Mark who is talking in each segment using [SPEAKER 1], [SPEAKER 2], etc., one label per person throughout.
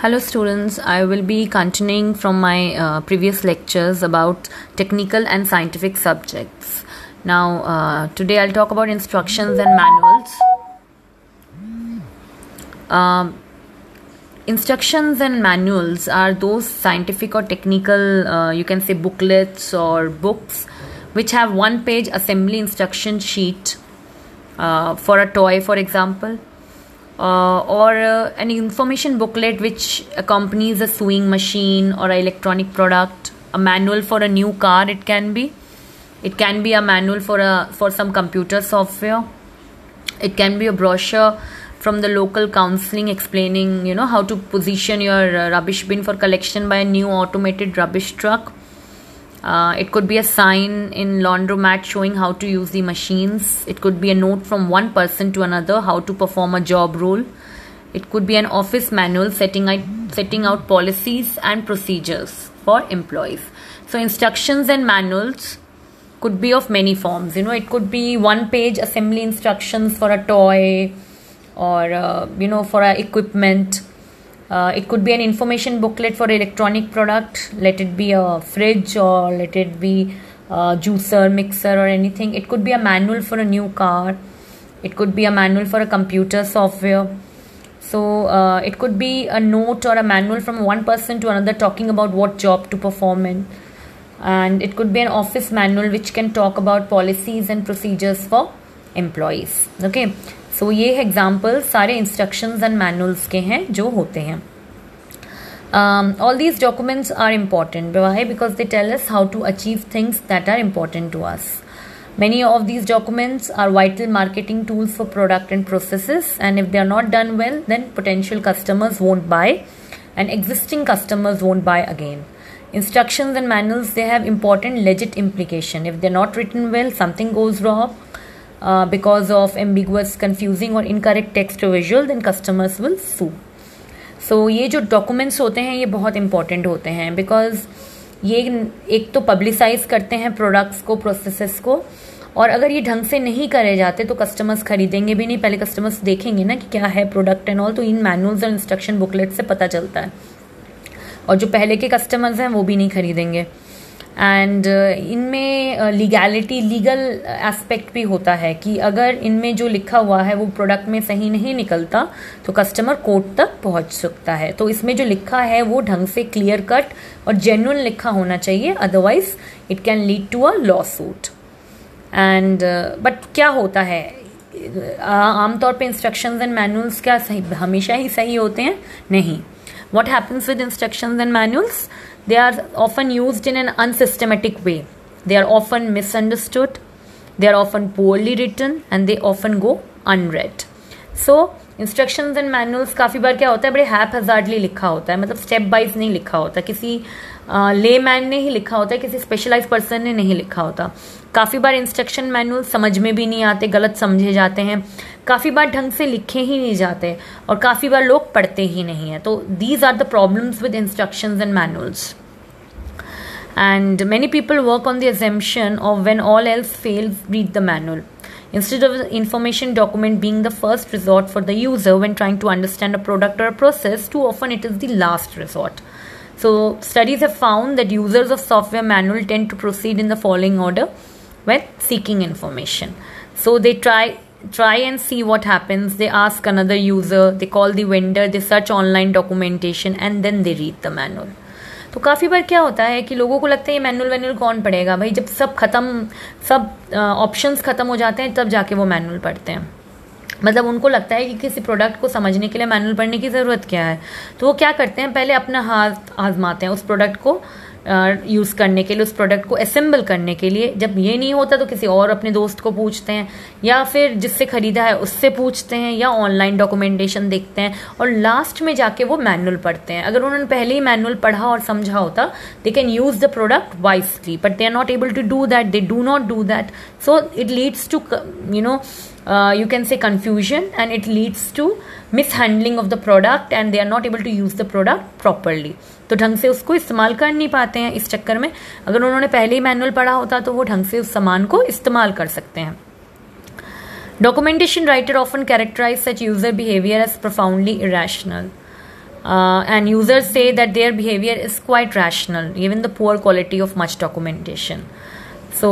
[SPEAKER 1] Hello students, I will be continuing from my uh, previous lectures about technical and scientific subjects. Now, uh, today I'll talk about instructions and manuals. Um, instructions and manuals are those scientific or technical, uh, you can say booklets or books, which have one page assembly instruction sheet uh, for a toy, for example uh, or uh, an information booklet which accompanies a sewing machine or an electronic product a manual for a new car it can be. It can be a manual for a for some computer software. It can be a brochure from the local counseling explaining you know how to position your uh, rubbish bin for collection by a new automated rubbish truck uh, it could be a sign in laundromat showing how to use the machines. It could be a note from one person to another how to perform a job role. It could be an office manual setting out, setting out policies and procedures for employees. So instructions and manuals could be of many forms. You know, it could be one page assembly instructions for a toy or uh, you know for a equipment uh, it could be an information booklet for electronic product. Let it be a fridge or let it be a juicer, mixer or anything. It could be a manual for a new car. It could be a manual for a computer software. So uh, it could be a note or a manual from one person to another talking about what job to perform in. And it could be an office manual which can talk about policies and procedures for employees okay so ये example सारे instruction and manuals के हैं जो होते हैं. All these documents are important why because they tell us how to achieve things that are important to us many of these documents are vital marketing tools for product and process and if they are not done well then potential customers won't buy and existing customers won't buy again instruction and manuals they have important legit implication if they are not written well something goes raw uh, because of ambiguous confusing or incorrect text or visual then customers will sue. So so, ये जो documents होते हैं ये बहुत important होते हैं because ये एक तो पब्लिसाइज करते हैं प्रोडक्ट्स को प्रोसेसेस को और अगर ये ढंग से नहीं करे जाते तो कस्टमर्स खरीदेंगे भी नहीं। पहले कस्टमर्स देखेंगे ना कि क्या है प्रोडक्ट एंड ऑल तो इन मैनुअल्स और इंस्ट्रक्शन बुकलेट से पता चलता है। और जो पहले के कस्टमर्स हैं वो भी नहीं खरीदेंगे। एंड uh, इनमें लीगैलिटी लीगल एस्पेक्ट भी होता है कि अगर इनमें जो लिखा हुआ है वो प्रोडक्ट में सही नहीं निकलता तो कस्टमर कोर्ट तक पहुँच सकता है। तो इसमें जो लिखा है वो ढंग से क्लियर कट और जेन्युन लिखा होना चाहिए otherwise it can lead to a lawsuit and but क्या होता है? आमतौर पे इंस्ट्रक्शंस एंड मैनुअल्स क्या सही हमेशा ही सही होते हैं? नहीं. What happens with instructions and manuals They are often used in an unsystematic way. They are often misunderstood. They are often poorly written and they often go unread. So instructions and manuals काफ़ी बार क्या होता है बड़े हैप हजार्डली लिखा होता है मतलब स्टेप वाइज नहीं लिखा होता किसी ले मैन ने ही लिखा होता है, किसी स्पेशलाइज पर्सन ने नहीं लिखा होता। काफ़ी बार इंस्ट्रक्शन मैनुअल समझ में भी नहीं आते, गलत समझे जाते हैं। काफ़ी बार ढंग से लिखे ही नहीं जाते और काफ़ी बार लोग पढ़ते ही नहीं है। तो these are the problems with instruction and manuals and many people work on the assumption of when all else fails read the manual instead of information document being the first resort for the user when trying to understand a product और process too often it is the last resort so studies have found that users of software manual tend to proceed in the following order when seeking information so they try try and see what happens they ask another user they call the vendor they search online documentation and then they read the manual तो काफ़ी बार क्या होता है कि लोगों को लगता है ये मैनुअल वैनुअल कौन पढ़ेगा भाई जब सब खत्म सब ऑप्शंस खत्म हो जाते हैं तब जाके वो मैनुअल पढ़ते हैं मतलब उनको लगता है कि किसी प्रोडक्ट को समझने के लिए मैनुअल पढ़ने की ज़रूरत क्या है? तो वो क्या करते हैं? पहले अपना हाथ आजमाते हैं उस प्रोडक्ट को। यूज़ करने के लिए, उस प्रोडक्ट को असेंबल करने के लिए, जब ये नहीं होता तो किसी और अपने दोस्त को पूछते हैं, या फिर जिससे खरीदा है उससे पूछते हैं, या ऑनलाइन डॉक्यूमेंटेशन देखते हैं, और लास्ट में जाके वो मैनुअल पढ़ते हैं। अगर उन्होंने पहले ही मैनुअल पढ़ा और समझा होता they can use the product wisely but they are not able to do that they do not do that so it leads to you know you can say confusion, and it leads to mishandling of the product, and they are not able to use the product properly. तो ढंग से उसको इस्तेमाल कर नहीं पाते हैं इस चक्कर में। अगर उन्होंने पहले ही मैनुअल पढ़ा होता तो वो ढंग से उस सामान को इस्तेमाल कर सकते हैं। Documentation writer often characterize such user behavior as profoundly irrational uh, and users say that their behavior is quite rational the poor quality of much documentation. So,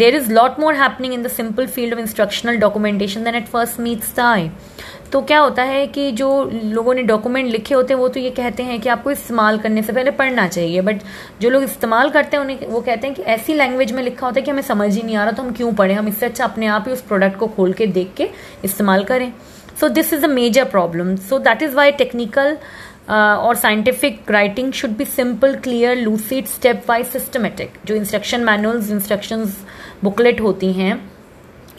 [SPEAKER 1] there is lot more happening in the simple field of instructional documentation than at first meets the eye. तो क्या होता है कि जो लोगों ने document लिखे होते हैं, वो तो ये कहते हैं कि आपको इस्तेमाल करने से पहले पढ़ना चाहिए बट जो लोग इस्तेमाल करते हैं, उन्हें वो कहते हैं कि ऐसी लैंग्वेज में लिखा होता है कि हमें समझ ही नहीं आ रहा तो हम क्यों पढ़ें? हम इससे अच्छा अपने आप ही उस प्रोडक्ट को खोल के देख के इस्तेमाल करें। So this is a major problem so that is why technical और scientific writing should be simple clear lucid step wise systematic जो इंस्ट्रक्शन मैनुअल्स इंस्ट्रक्शन बुकलेट होती हैं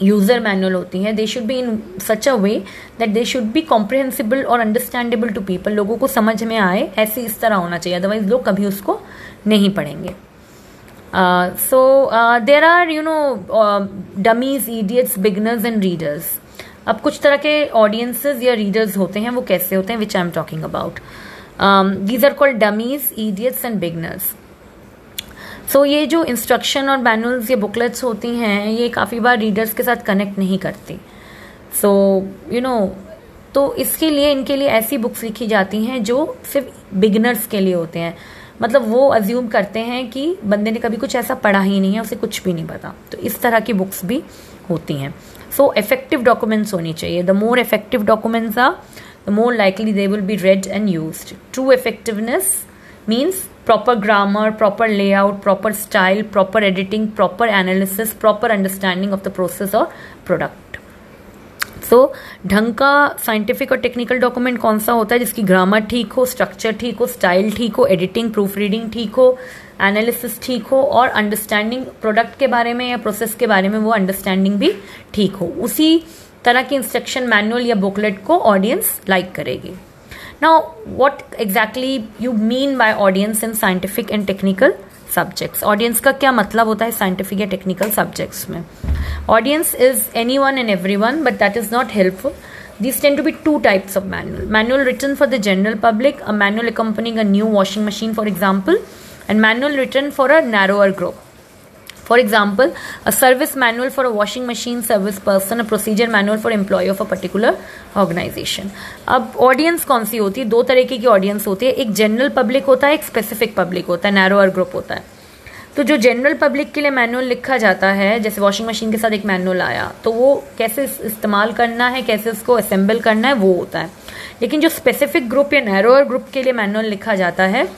[SPEAKER 1] यूज़र मैनुअल होती हैं they should be in such a way that they should be comprehensible और understandable to people लोगों को समझ में आए, ऐसे इस तरह होना चाहिए अदरवाइज़ लोग कभी उसको नहीं पढ़ेंगे. So there are you know dummies idiots beginners and readers अब कुछ तरह के ऑडियंसेस या रीडर्स होते हैं, वो कैसे होते हैं which I am talking about these are called dummies idiots and beginners so ये जो इंस्ट्रक्शन और मैनुअल्स या बुकलेट्स होती हैं, ये काफ़ी बार रीडर्स के साथ कनेक्ट नहीं करती. सो यू नो तो इसके लिए, इनके लिए ऐसी बुक्स लिखी जाती हैं जो सिर्फ़ बिगनर्स के लिए होते हैं. मतलब वो अज्यूम करते हैं कि बंदे ने कभी कुछ ऐसा पढ़ा ही नहीं है, उसे कुछ भी नहीं पता. तो इस तरह की बुक्स भी होती हैं. सो इफ़ेक्टिव डॉक्यूमेंट्स होनी चाहिए the more effective documents are the more likely they will be read and use true effectiveness means proper grammar, proper layout, proper style, proper editing, proper analysis, proper understanding of the process or product. So so, ढंग का scientific और technical document कौन सा होता है जिसकी grammar ठीक हो स्ट्रक्चर ठीक हो स्टाइल ठीक हो एडिटिंग प्रूफ रीडिंग ठीक हो एनालिसिस ठीक हो और अंडरस्टैंडिंग प्रोडक्ट के बारे में या प्रोसेस के बारे में वो अंडरस्टैंडिंग भी ठीक हो। उसी तरह की इंस्ट्रक्शन मैनुअल या बुकलेट को ऑडियंस लाइक करेगी। Now, what exactly you mean by audience in scientific and technical? Subjects audience का क्या मतलब होता है साइंटिफिक या टेक्निकल सब्जेक्ट्स में? Audience is anyone and everyone but that is not helpful this tend to be two types of manual manual written for the general public a manual company का new washing machine for example and manual written for a narrower group For example, a service manual for a washing machine service person, a procedure manual for employee of a particular organization. अब audience कौन सी होती है? दो तरीके की audience होती है। एक जनरल पब्लिक होता है एक स्पेसिफिक पब्लिक होता है नैरोअर ग्रुप होता है। तो जो जनरल पब्लिक के लिए मैनुअल लिखा जाता है जैसे वॉशिंग मशीन के साथ एक मैनुअल आया तो वो कैसे इस्तेमाल करना है कैसे उसको असेंबल करना है वो होता है। लेकिन जो स्पेसिफिक ग्रुप या नैरोअर ग्रुप के लिए मैनुअल लिखा जाता है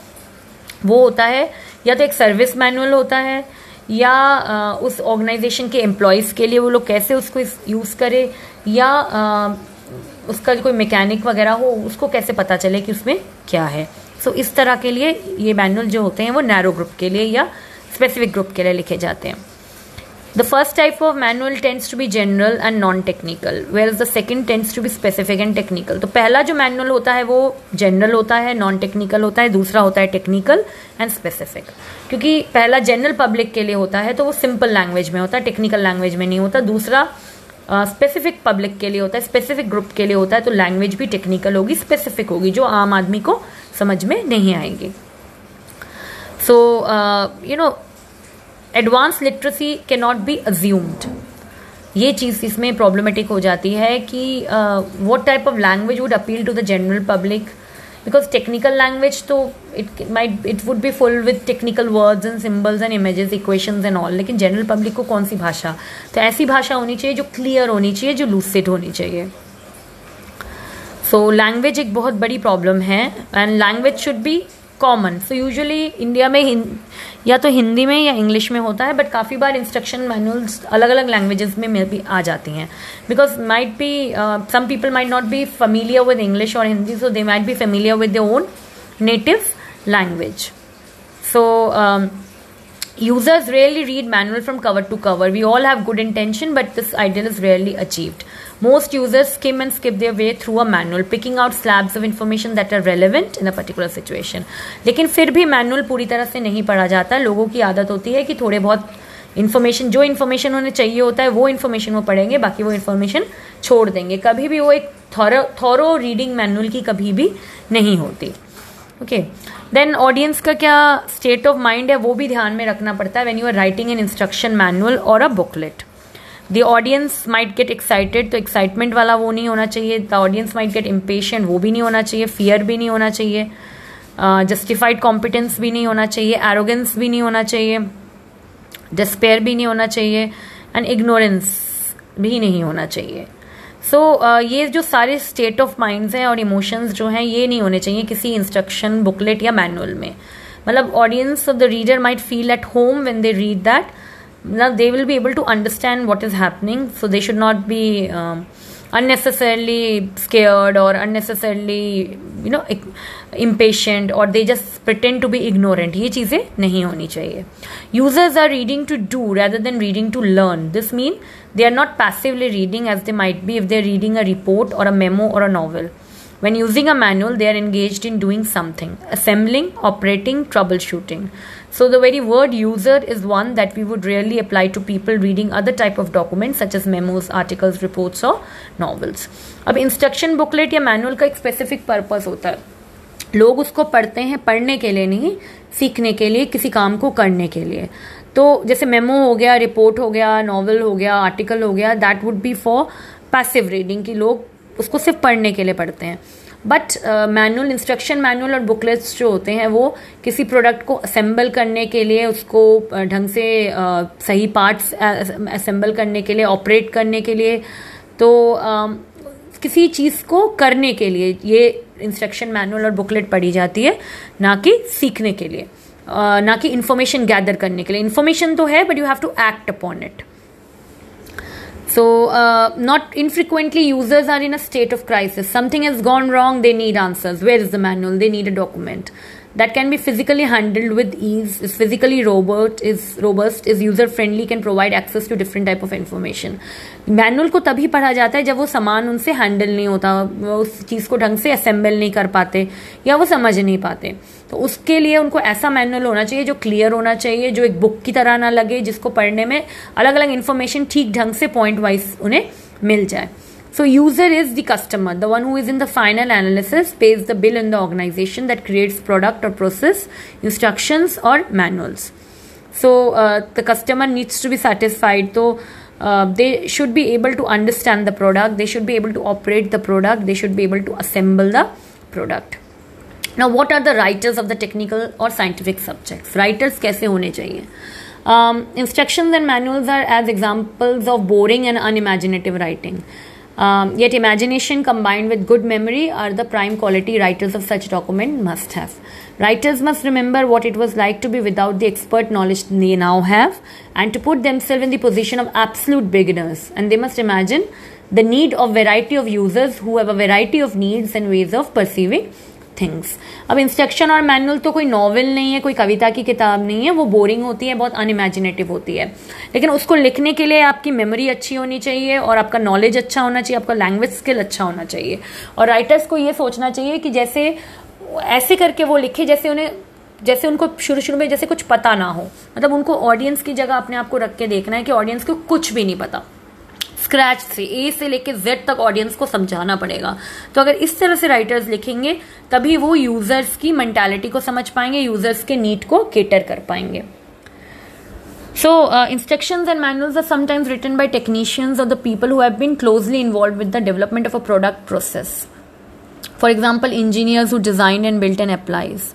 [SPEAKER 1] वो होता है या तो एक सर्विस मैनुअल होता है या उस ऑर्गेनाइजेशन के एम्प्लॉयज़ के लिए वो लोग कैसे उसको यूज़ करें या उसका कोई मैकेनिक वगैरह हो उसको कैसे पता चले कि उसमें क्या है? सो so, इस तरह के लिए ये मैनुअल जो होते हैं वो नैरो ग्रुप के लिए या स्पेसिफिक ग्रुप के लिए लिखे जाते हैं। The first type of manual tends to be general and non-technical, whereas the second tends to be specific and technical. तो पहला जो मैनुअल होता है वो जनरल होता है नॉन टेक्निकल होता है दूसरा होता है टेक्निकल एंड स्पेसिफिक क्योंकि पहला जनरल पब्लिक के लिए होता है तो वो सिंपल लैंग्वेज में होता है टेक्निकल लैंग्वेज में नहीं होता. दूसरा स्पेसिफिक uh, पब्लिक के लिए होता है स्पेसिफिक ग्रुप के लिए होता है तो लैंग्वेज भी टेक्निकल होगी स्पेसिफिक होगी जो आम आदमी को समझ में नहीं आएगी. So you know advance literacy can not be assumed ये चीज़ इसमें प्रॉब्लमेटिक हो जाती है कि what type of language would appeal to the general public because technical language तो it might it would be full with technical words and symbols and images equations and all लेकिन general public को कौन सी भाषा? तो ऐसी भाषा होनी चाहिए जो क्लियर होनी चाहिए जो लूसिड होनी चाहिए। सो so, लैंग्वेज एक बहुत बड़ी प्रॉब्लम है and language should be common so usually India में या तो हिंदी में या इंग्लिश में होता है बट काफ़ी बार इंस्ट्रक्शन मैनुअल्स अलग अलग लैंग्वेजेस में भी आ जाती हैं because might be some people might not be familiar with English और Hindi so they might be familiar with the own native language so Users rarely read manual from cover to cover. We all have good intention, but this ideal is rarely achieved. Most users skim and skip their way through a manual, picking out slabs of information that are relevant in a particular situation. लेकिन फिर भी manual पूरी तरह से नहीं पढ़ा जाता। लोगों की आदत होती है कि थोड़े बहुत इन्फॉर्मेशन जो इन्फॉर्मेशन उन्हें चाहिए होता है वो इन्फॉर्मेशन वो पढ़ेंगे बाकी वो इन्फॉर्मेशन छोड़ देंगे। कभी भी वो एक थॉरो रीडिंग मैनुअल की कभी भी नहीं होती। ओके देन ऑडियंस का क्या स्टेट ऑफ़ माइंड है वो भी ध्यान में रखना पड़ता है। When you are writing an instruction manual और a booklet the audience might get excited तो एक्साइटमेंट वाला वो नहीं होना चाहिए। The audience might get impatient वो भी नहीं होना चाहिए। फियर भी नहीं होना चाहिए। जस्टिफाइड कॉम्पिटेंस भी नहीं होना चाहिए। एरोगेंस भी नहीं होना चाहिए। डिस्पेयर भी नहीं होना चाहिए। एंड इग्नोरेंस भी नहीं होना चाहिए। सो so, uh, ये जो सारे स्टेट ऑफ़ माइंड्स हैं और इमोशंस जो हैं ये नहीं होने चाहिए किसी इंस्ट्रक्शन बुकलेट या मैनुअल में। मतलब audience of the reader might feel at home when they read that मतलब they will be able to understand what is happening so they should not be unnecessarily scared or unnecessarily you know impatient or they just pretend to be ignorant ये चीज़ें नहीं होनी चाहिए users are reading to do rather than reading to learn this mean they are not passively reading as they might be if they're reading a report or a memo or a novel when using a manual they are engaged in doing something assembling operating troubleshooting So the very word user is one that we would really apply to people reading other type of documents such as memos, articles, reports or novels. अब instruction booklet या manual का एक specific purpose होता है। लोग उसको पढ़ते हैं पढ़ने के लिए नहीं सीखने के लिए किसी काम को करने के लिए। तो जैसे मेमो हो गया रिपोर्ट हो गया नॉवल हो गया आर्टिकल हो गया that would be for passive reading की लोग उसको सिर्फ़ पढ़ने के लिए पढ़ते हैं। बट मैनुअल इंस्ट्रक्शन मैनुअल और बुकलेट्स जो होते हैं वो किसी प्रोडक्ट को असेंबल करने के लिए उसको uh, ढंग से uh, सही पार्ट्स असेंबल करने के लिए ऑपरेट करने के लिए तो uh, किसी चीज़ को करने के लिए ये इंस्ट्रक्शन मैनुअल और बुकलेट पढ़ी जाती है ना कि सीखने के लिए uh, ना कि इंफॉर्मेशन गैदर करने के लिए। इंफॉर्मेशन तो है but you have to act upon it So, uh, not infrequently, users are in a state of crisis. Something has gone wrong, they need answers. Where is the manual? They need a document that can be physically handled with ease, is physically robust, is robust, is user friendly, can provide access to different type of information. Manual को तभी पढ़ा जाता है जब वो सामान उनसे handle नहीं होता वो उस चीज को ढंग से असेंबल नहीं कर पाते या वो समझ नहीं पाते तो उसके लिए उनको ऐसा मैनुअल होना चाहिए जो क्लियर होना चाहिए, जो एक बुक की तरह ना लगे, जिसको पढ़ने में अलग अलग इन्फॉर्मेशन ठीक ढंग से पॉइंट वाइज उन्हें मिल जाए। So user is the customer the one who is in the final analysis pays the bill in the organization that creates product और प्रोसेस इंस्ट्रक्शन और manuals so the customer needs to be satisfied तो they should be able to understand the product they should be able to operate the product they should be able to assemble the product Now, what are the writers of the technical or scientific subjects? Writers कैसे होने चाहिए? Um, instructions and manuals are as examples of boring and unimaginative writing. Um, yet imagination combined with good memory are the prime quality writers of such document must have. Writers must remember what it was like to be without the expert knowledge they now have and to put themselves in the position of absolute beginners. And they must imagine the need of variety of users who have a variety of needs and ways of perceiving things अब instruction और manual तो कोई novel नहीं है, कोई कविता की किताब नहीं है, वो बोरिंग होती है, बहुत अनइमेजिनेटिव होती है। लेकिन उसको लिखने के लिए आपकी मेमोरी अच्छी होनी चाहिए और आपका नॉलेज अच्छा होना चाहिए, आपका लैंग्वेज स्किल अच्छा होना चाहिए। और राइटर्स को ये सोचना चाहिए कि जैसे ऐसे करके वो लिखे जैसे उन्हें, जैसे उनको शुरू शुरू में जैसे कुछ पता ना हो। मतलब उनको ऑडियंस की जगह अपने आप को रख के देखना है कि ऑडियंस को कुछ भी नहीं पता। स्क्रैच से ए से लेके जेड तक ऑडियंस को समझाना पड़ेगा। तो अगर इस तरह से राइटर्स लिखेंगे, तभी वो यूज़र्स की मेंटेलिटी को समझ पाएँगे यूज़र्स के नीड को केटर कर पाएँगे। So instructions and manuals are sometimes written by technicians और the people who have been closely involve with the development of a product process for example engineers who design and built and applies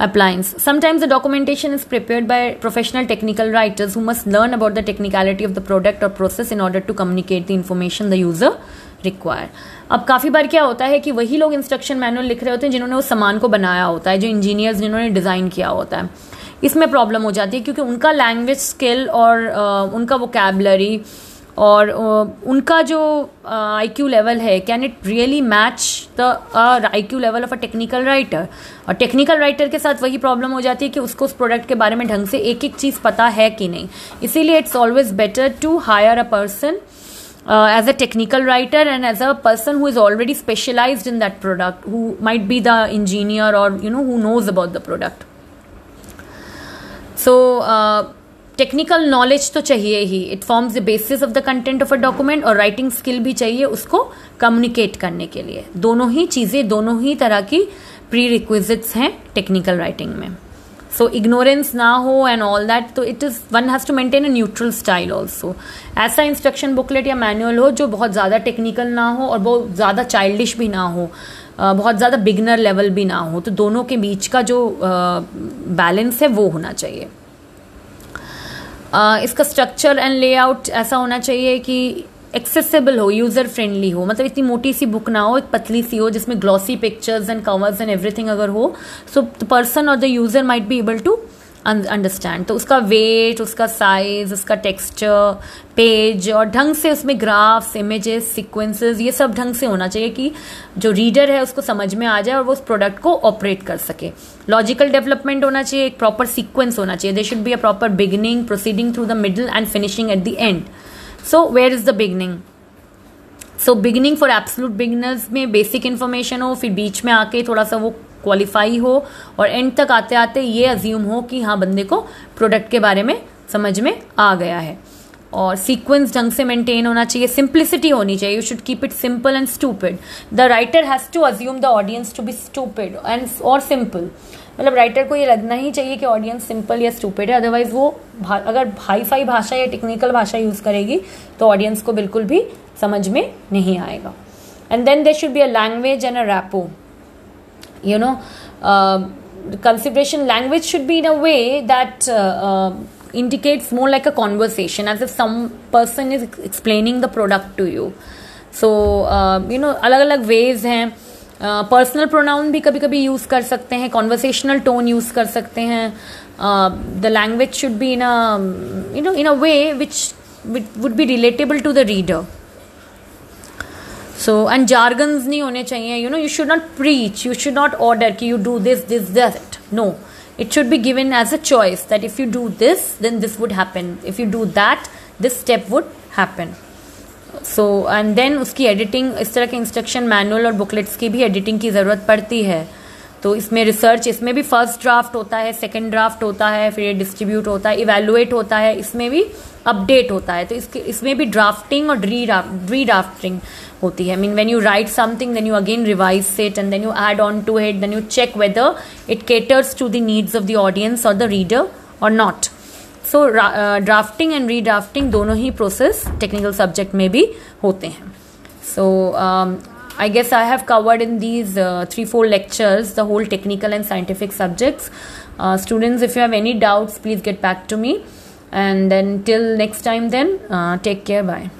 [SPEAKER 1] appliance. Sometimes the documentation is prepared by professional technical writers who must learn about the technicality of the product or process in order to communicate the information the user require. अब काफ़ी बार क्या होता है कि वही लोग instruction manual लिख रहे होते हैं जिन्होंने उस सामान को बनाया होता है जो इंजीनियर्स जिन्होंने डिज़ाइन किया होता है इसमें प्रॉब्लम हो जाती है क्योंकि उनका लैंग्वेज स्किल और uh, उनका वोकेबलरी और उनका जो आई क्यू लेवल है can it really match the I Q level of a technical writer और टेक्निकल राइटर के साथ वही प्रॉब्लम हो जाती है कि उसको उस प्रोडक्ट के बारे में ढंग से एक एक चीज़ पता है कि नहीं। इसीलिए it's always better to hire a person as a technical writer and as a person who is already specialise in that product who might be the engineer और you know who knows about the product so technical knowledge तो चाहिए ही. It forms the basis of the content of a document और writing skill भी चाहिए उसको communicate करने के लिए. दोनों ही चीज़ें, दोनों ही तरह की प्री रिक्विजिट्स हैं टेक्निकल राइटिंग में. सो इग्नोरेंस ना हो एंड ऑल दैट तो it is one has to maintain a neutral style also ऐसा इंस्ट्रक्शन बुकलेट या मैनुअल हो जो बहुत ज़्यादा टेक्निकल ना हो और बहुत ज़्यादा चाइल्डिश भी ना हो बहुत ज़्यादा बिगनर लेवल भी ना हो तो दोनों के बीच का जो बैलेंस है वो होना चाहिए. इसका स्ट्रक्चर एंड लेआउट ऐसा होना चाहिए कि एक्सेसिबल हो यूज़र फ्रेंडली हो। मतलब इतनी मोटी सी बुक ना हो, एक पतली सी हो, जिसमें glossy pictures and covers and everything अगर हो सो पर्सन और the user might be able to understand तो उसका वेट उसका साइज़ उसका टेक्सचर पेज और ढंग से उसमें ग्राफ्स इमेजेस सीक्वेंसेस ये सब ढंग से होना चाहिए कि जो रीडर है उसको समझ में आ जाए और वो उस प्रोडक्ट को ऑपरेट कर सके। लॉजिकल डेवलपमेंट होना चाहिए, एक प्रॉपर सीक्वेंस होना चाहिए। They should be a proper beginning proceeding through the middle and finishing at the end so where is the beginning so beginning for absolute beginners में basic information हो, फिर बीच में आके थोड़ा सा वो क्वालिफाई हो और एंड तक आते आते ये अज्यूम हो कि हाँ बंदे को प्रोडक्ट के बारे में समझ में आ गया है। और सीक्वेंस ढंग से मेंटेन होना चाहिए सिंप्लिसिटी होनी चाहिए। You should keep it simple and stupid the writer has to assume the audience to be stupid and और सिंपल मतलब राइटर को ये लगना ही चाहिए कि ऑडियंस सिंपल या स्टूपिड है। अदरवाइज़ वो अगर हाई फाई भाषा या टेक्निकल भाषा यूज़ करेगी तो ऑडियंस को बिल्कुल भी समझ में नहीं आएगा। And then there should be a language and a rapport you know uh, consideration language should be in a way that uh, uh, indicates more like a conversation as if some person is explaining the product to you so you know अलग अलग veg हैं personal pronoun भी कभी कभी use कर सकते हैं conversational tone use कर सकते हैं the language should be in a you know in a way which would be relatable to the reader So and jargons नहीं होने चाहिए you know you should not preach you should not order कि you do this this that no it should be given as a choice that if you do this then this would happen if you do that this step would happen so and then उसकी editing इस तरह के instruction manual और booklets की भी editing की ज़रूरत पड़ती है। तो इसमें रिसर्च इसमें भी फ़र्स्ट ड्राफ्ट होता है सेकेंड ड्राफ्ट होता है, फिर डिस्ट्रीब्यूट होता है इवेलुएट होता है, इसमें भी अपडेट होता है। तो इसके, इसमें भी ड्राफ्टिंग और री ड्राफ्टिंग होती है। Mean when you write something then you again revise set and then you add on to it then you check whether it caters to the needs of the audience और the reader और not so drafting and redrafting दोनों ही process technical subject में भी होते हैं। सो I guess I have covered in these uh, three, four lectures the whole technical and scientific subjects. Uh, students, if you have any doubts, please get back to me. And then till next time, then uh, take care. Bye.